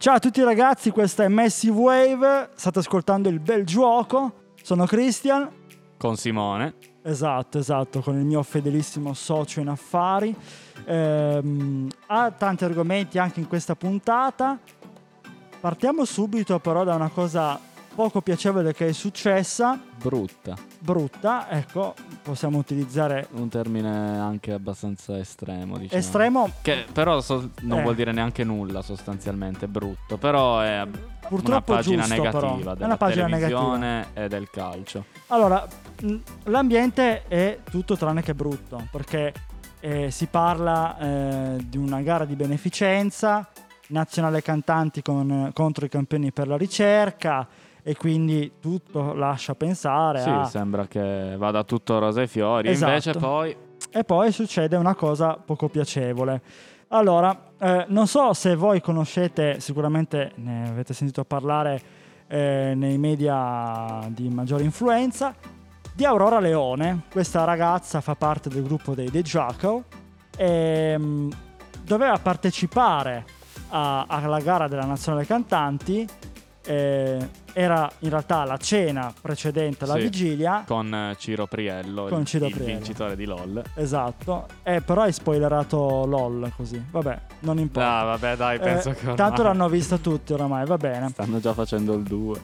Ciao a tutti ragazzi, questa è Massive Wave, state ascoltando il bel gioco, sono Christian. Con Simone. Esatto, esatto, con il mio fedelissimo socio in affari. Ehm, ha tanti argomenti anche in questa puntata. Partiamo subito però da una cosa poco piacevole che è successa. Brutta. Brutta, ecco, possiamo utilizzare... Un termine anche abbastanza estremo, diciamo. Estremo. Che però so- non Eh. vuol dire neanche nulla sostanzialmente, brutto. Però è Purtroppo una pagina giusto, però. negativa È della pagina televisione e del calcio. Allora, l'ambiente è tutto tranne che brutto, perché eh, si parla eh, di una gara di beneficenza, nazionale cantanti con- contro i campioni per la ricerca e quindi tutto lascia pensare Sì, a... sembra che vada tutto rose e fiori. Esatto. Invece poi E poi succede una cosa poco piacevole. Allora, eh, non so se voi conoscete, sicuramente ne avete sentito parlare eh, nei media di maggiore influenza, di Aurora Leone. Questa ragazza fa parte del gruppo dei The Jackal e mm, doveva partecipare a- alla gara della Nazionale Cantanti. Eh, era in realtà la cena precedente alla Sì. vigilia con eh, Ciro Priello, Con il, Ciro il Priello. vincitore di LOL. Esatto, eh, però hai spoilerato LOL così. Vabbè, non importa. Ah, vabbè, dai, Eh, penso che ormai tanto l'hanno visto tutti oramai, va bene. stanno già facendo il 2.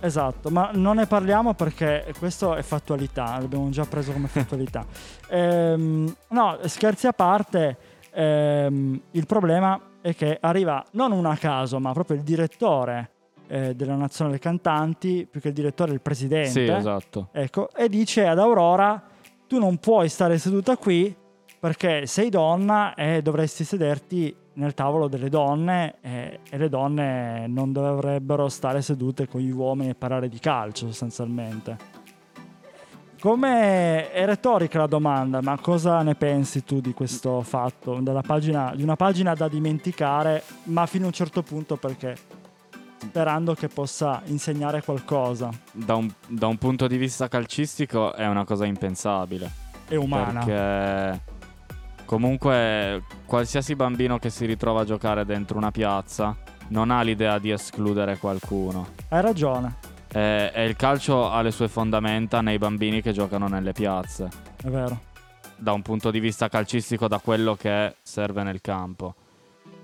Esatto, ma non ne parliamo perché questo è fattualità, l'abbiamo già preso come fattualità. Ehm, no, scherzi a parte, ehm, il problema è che arriva non uno a caso, ma proprio il direttore eh, della Nazionale Cantanti, più che il direttore, il presidente. Sì, esatto. Ecco, e dice ad Aurora: Tu non puoi stare seduta qui perché sei donna e dovresti sederti nel tavolo delle donne e, e le donne non dovrebbero stare sedute con gli uomini e parlare di calcio sostanzialmente. Come è retorica la domanda, ma cosa ne pensi tu di questo fatto? Della pagina, di una pagina da dimenticare, ma fino a un certo punto perché sperando che possa insegnare qualcosa. Da un, da un punto di vista calcistico è una cosa impensabile. È umana. Perché comunque qualsiasi bambino che si ritrova a giocare dentro una piazza non ha l'idea di escludere qualcuno. Hai ragione, E, e il calcio ha le sue fondamenta nei bambini che giocano nelle piazze. è vero. Da un punto di vista calcistico, da quello che serve nel campo.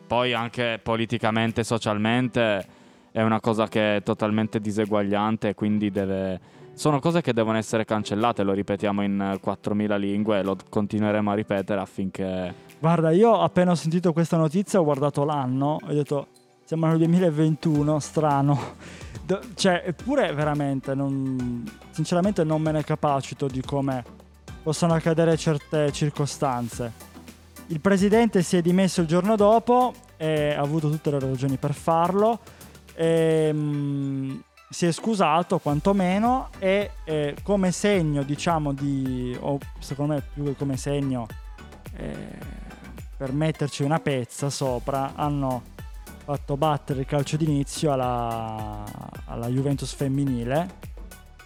Poi anche politicamente, socialmente è una cosa che è totalmente diseguagliante quindi deve... Sono cose che devono essere cancellate, lo ripetiamo in eh, 4000 lingue e lo continueremo a ripetere affinché... Guarda, io appena ho sentito questa notizia ho guardato l'anno e ho detto siamo nel 2021, strano. Cioè, eppure veramente, non- sinceramente non me ne capacito di come possano accadere certe circostanze. Il presidente si è dimesso il giorno dopo e ha avuto tutte le ragioni per farlo. E, mm, si è scusato quantomeno e eh, come segno, diciamo, di... o secondo me più che come segno eh, per metterci una pezza sopra hanno fatto battere il calcio d'inizio alla, alla Juventus femminile.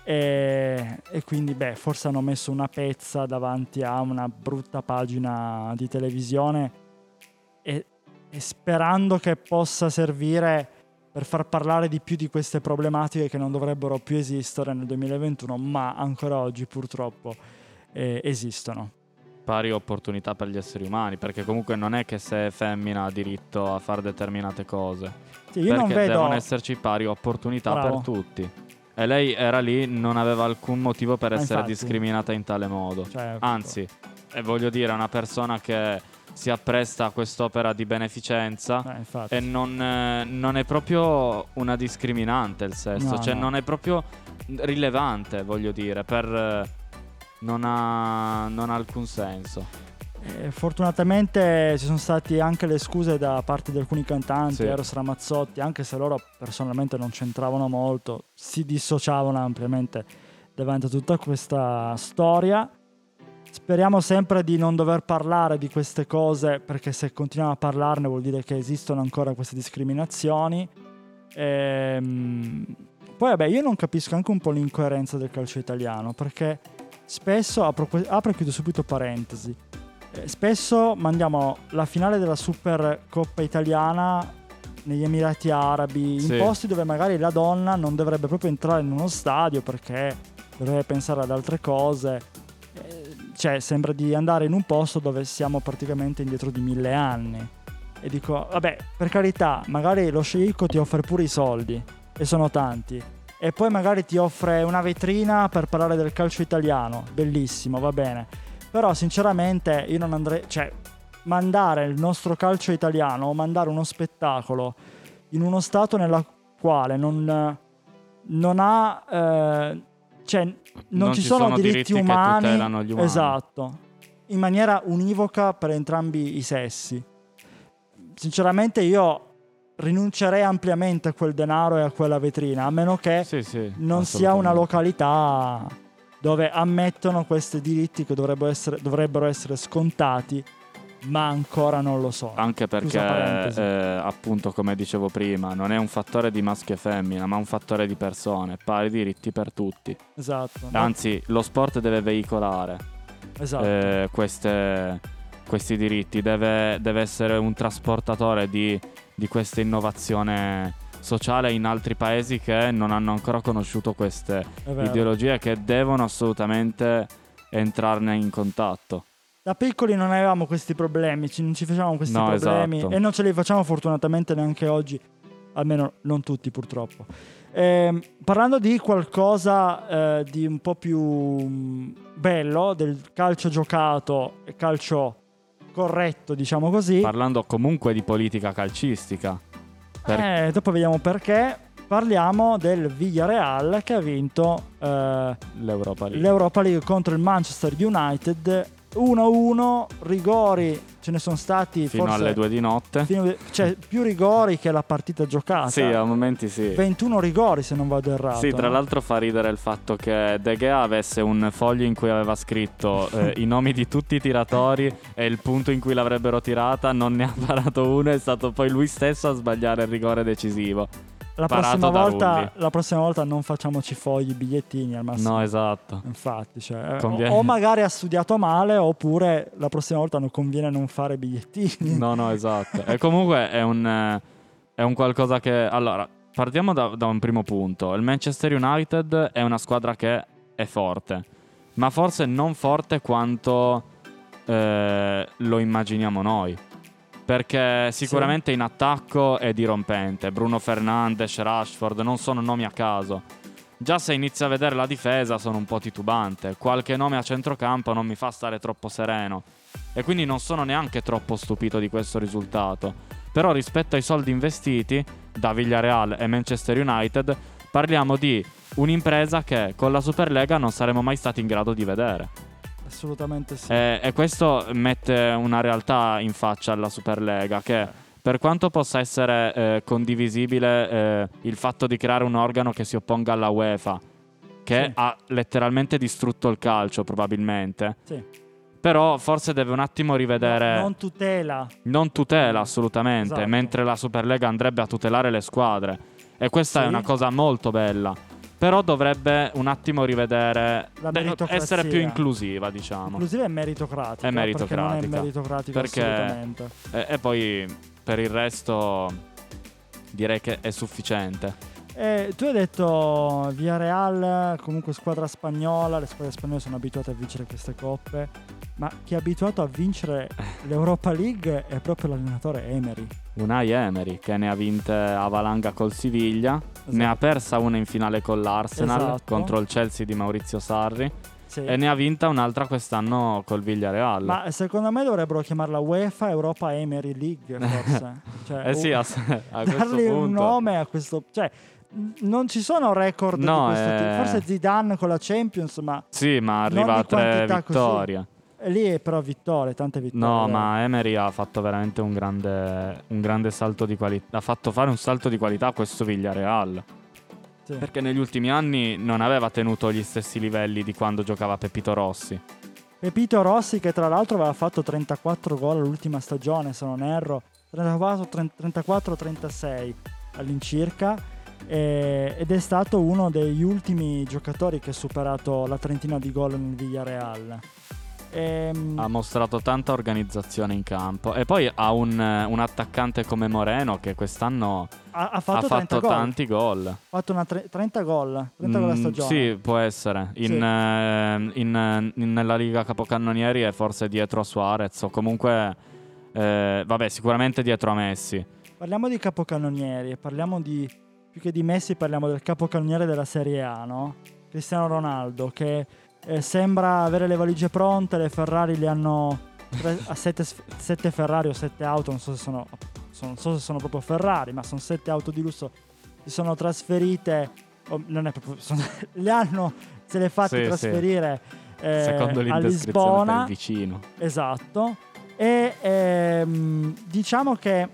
E, e quindi beh forse hanno messo una pezza davanti a una brutta pagina di televisione e, e sperando che possa servire per far parlare di più di queste problematiche che non dovrebbero più esistere nel 2021 ma ancora oggi purtroppo eh, esistono. pari opportunità per gli esseri umani, perché comunque non è che se è femmina ha diritto a fare determinate cose. Sì, io non perché vedo devono esserci pari opportunità Bravo. per tutti. E lei era lì, non aveva alcun motivo per Ma essere infatti. discriminata in tale modo. cioè, Anzi, e voglio dire, è una persona che si appresta a quest'opera di beneficenza eh, e non, eh, non è proprio una discriminante il sesso, No, cioè no. non è proprio rilevante, voglio dire, per... eh, non ha, non ha alcun senso. Eh, fortunatamente ci sono state anche le scuse da parte di alcuni cantanti, Sì. Eros Ramazzotti, anche se loro personalmente non c'entravano molto, si dissociavano ampiamente davanti a tutta questa storia. Speriamo sempre di non dover parlare di queste cose perché se continuiamo a parlarne vuol dire che esistono ancora queste discriminazioni. Ehm, poi vabbè, io non capisco anche un po' l'incoerenza del calcio italiano perché spesso, apro, apro e chiudo subito parentesi, eh, spesso mandiamo la finale della Supercoppa italiana negli Emirati Arabi, in Sì. posti dove magari la donna non dovrebbe proprio entrare in uno stadio perché dovrebbe pensare ad altre cose. Cioè, sembra di andare in un posto dove siamo praticamente indietro di mille anni. E dico, vabbè, per carità, magari lo sceicco ti offre pure i soldi, e sono tanti. E poi magari ti offre una vetrina per parlare del calcio italiano, bellissimo, va bene. Però sinceramente io non andrei, cioè, mandare il nostro calcio italiano o mandare uno spettacolo in uno stato nella quale non, non ha, eh, cioè, non, Non ci ci sono, sono diritti, diritti che umani, tutelano gli umani. esatto, in maniera univoca per entrambi i sessi. Sinceramente io rinuncerei ampiamente a quel denaro e a quella vetrina, a meno che Sì, sì. non sia una località dove ammettono questi diritti che dovrebbero essere, dovrebbero essere scontati, ma ancora non lo so. Anche perché, eh, appunto, come dicevo prima, non è un fattore di maschio e femmina, ma un fattore di persone, pari diritti per tutti. Esatto. Anzi, lo sport deve veicolare esatto. eh, queste- questi diritti, deve, deve essere un trasportatore di, di questa innovazione sociale in altri paesi che non hanno ancora conosciuto queste ideologie che devono assolutamente entrarne in contatto. Da piccoli non avevamo questi problemi, ci- non ci facevamo questi No, problemi esatto. e non ce li facciamo fortunatamente neanche oggi, almeno non tutti purtroppo. Ehm, parlando di qualcosa eh, di un po' più mm, bello, del calcio giocato e calcio corretto, diciamo così, Parlando comunque di politica calcistica. per- eh, dopo vediamo perché, parliamo del Villarreal che ha vinto eh, L'Europa League. l'Europa League contro il Manchester United 1-1 rigori ce ne sono stati fino forse alle due di notte. fino- cioè più rigori che la partita giocata Sì, a momenti sì. 21 rigori se non vado errato Sì, tra no? l'altro fa ridere il fatto che De Gea avesse un foglio in cui aveva scritto eh, i nomi di tutti i tiratori e il punto in cui l'avrebbero tirata, non ne ha parato uno, è stato poi lui stesso a sbagliare il rigore decisivo. La, prossima volta, la prossima volta non facciamoci fogli bigliettini al massimo No, esatto. infatti cioè, eh, o, o magari ha studiato male oppure la prossima volta non conviene non fare bigliettini No, no, esatto. E comunque è un, è un qualcosa che... Allora, partiamo da, da un primo punto. Il Manchester United è una squadra che è forte, ma forse non forte quanto eh, lo immaginiamo noi. Perché sicuramente in attacco è dirompente. Bruno Fernandes, Rashford non sono nomi a caso. Già se inizio a vedere la difesa sono un po' titubante. Qualche nome a centrocampo non mi fa stare troppo sereno. E quindi non sono neanche troppo stupito di questo risultato. Però rispetto ai soldi investiti da Villarreal e Manchester United, parliamo di un'impresa che con la Superlega non saremmo mai stati in grado di vedere. Assolutamente sì E, e questo mette una realtà in faccia alla Superlega che per quanto possa essere eh, condivisibile eh, il fatto di creare un organo che si opponga alla UEFA, che Sì. ha letteralmente distrutto il calcio probabilmente, Sì. però forse deve un attimo rivedere... No, non tutela Non tutela assolutamente, Esatto. mentre la Superlega andrebbe a tutelare le squadre. E questa Sì. è una cosa molto bella. Però dovrebbe un attimo rivedere, essere più inclusiva, diciamo. inclusive è meritocratica È perché non è meritocratica. meritocratica Perché- E, e poi per il resto direi che è sufficiente. Eh, tu hai detto Villarreal, comunque squadra spagnola, le squadre spagnole sono abituate a vincere queste coppe, ma chi è abituato a vincere l'Europa League è proprio l'allenatore Emery. Unai Emery che ne ha vinte a valanga col Siviglia, ne ha persa una in finale con l'Arsenal Esatto. contro il Chelsea di Maurizio Sarri Sì. e ne ha vinta un'altra quest'anno col Villarreal. Ma secondo me dovrebbero chiamarla UEFA Europa Emery League, forse. Cioè, eh sì, a, a dargli punto. un nome a questo... Cioè, non ci sono record No, di questo eh. tipo. Forse Zidane con la Champions, ma Sì, ma arriva a tre quantità così. Lì è però vittorie, tante vittorie. No, ma Emery ha fatto veramente un grande, un grande salto di qualità. Ha fatto fare un salto di qualità a questo Villarreal. Sì. Perché negli ultimi anni non aveva tenuto gli stessi livelli di quando giocava Pepito Rossi. Pepito Rossi che tra l'altro aveva fatto 34 gol all'ultima stagione, se non erro, 34-36 all'incirca ed è stato uno degli ultimi giocatori che ha superato la trentina di gol nel Villarreal. Ehm, Ha mostrato tanta organizzazione in campo. E poi ha un, un attaccante come Moreno che quest'anno ha, ha ha fatto, 30 fatto gol. tanti gol. Ha fatto una tre- 30 gol. 30 gol a Mm, stagione. Sì, può essere. In, Sì. eh, in- in- nella Liga Capocannonieri è forse dietro a Suarez o comunque, eh, vabbè, sicuramente dietro a Messi. Parliamo di capocannonieri, parliamo di più che di Messi, parliamo del capocannoniere della Serie A, no? Cristiano Ronaldo, che eh, sembra avere le valigie pronte, le Ferrari le hanno tre- a 7 Ferrari o 7 auto, non so, se sono, non so se sono proprio Ferrari, ma sono 7 auto di lusso, si sono trasferite, o non è proprio, sono- le hanno, se le fate Sì, sì. trasferire eh, Secondo a Lisbona. vicino. Esatto. E ehm, diciamo che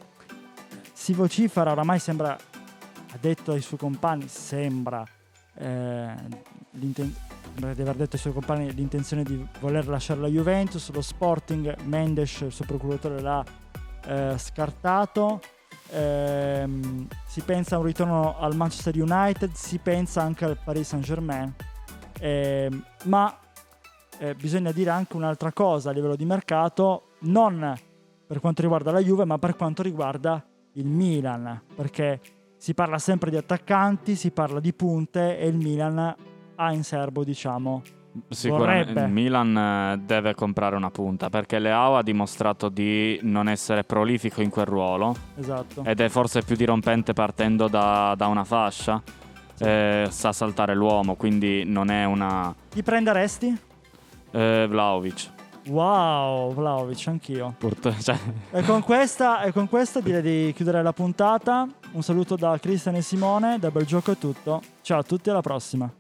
si vocifera, oramai sembra, ha detto ai suoi compagni, sembra, eh, di aver detto ai suoi compagni l'intenzione di voler lasciare la Juventus, lo Sporting, Mendes, il suo procuratore l'ha eh, scartato. Ehm, si pensa a un ritorno al Manchester United, si pensa anche al Paris Saint Germain, ma eh, bisogna dire anche un'altra cosa a livello di mercato, non per quanto riguarda la Juve, ma per quanto riguarda il Milan, perché si parla sempre di attaccanti, si parla di punte e il Milan ha in serbo, diciamo, Sicuramente Vorrebbe. il Milan eh, deve comprare una punta perché Leao ha dimostrato di non essere prolifico in quel ruolo esatto. ed è forse più dirompente partendo da, da una fascia. Eh, sa saltare l'uomo, quindi non è una Chi prenderesti? eh, Vlaovic. Wow, Vlaovic, anch'io. Purt- cioè, E con questa, e con questa direi di chiudere la puntata. Un saluto da Cristian e Simone, da Bel Gioco è tutto. Ciao a tutti, alla prossima.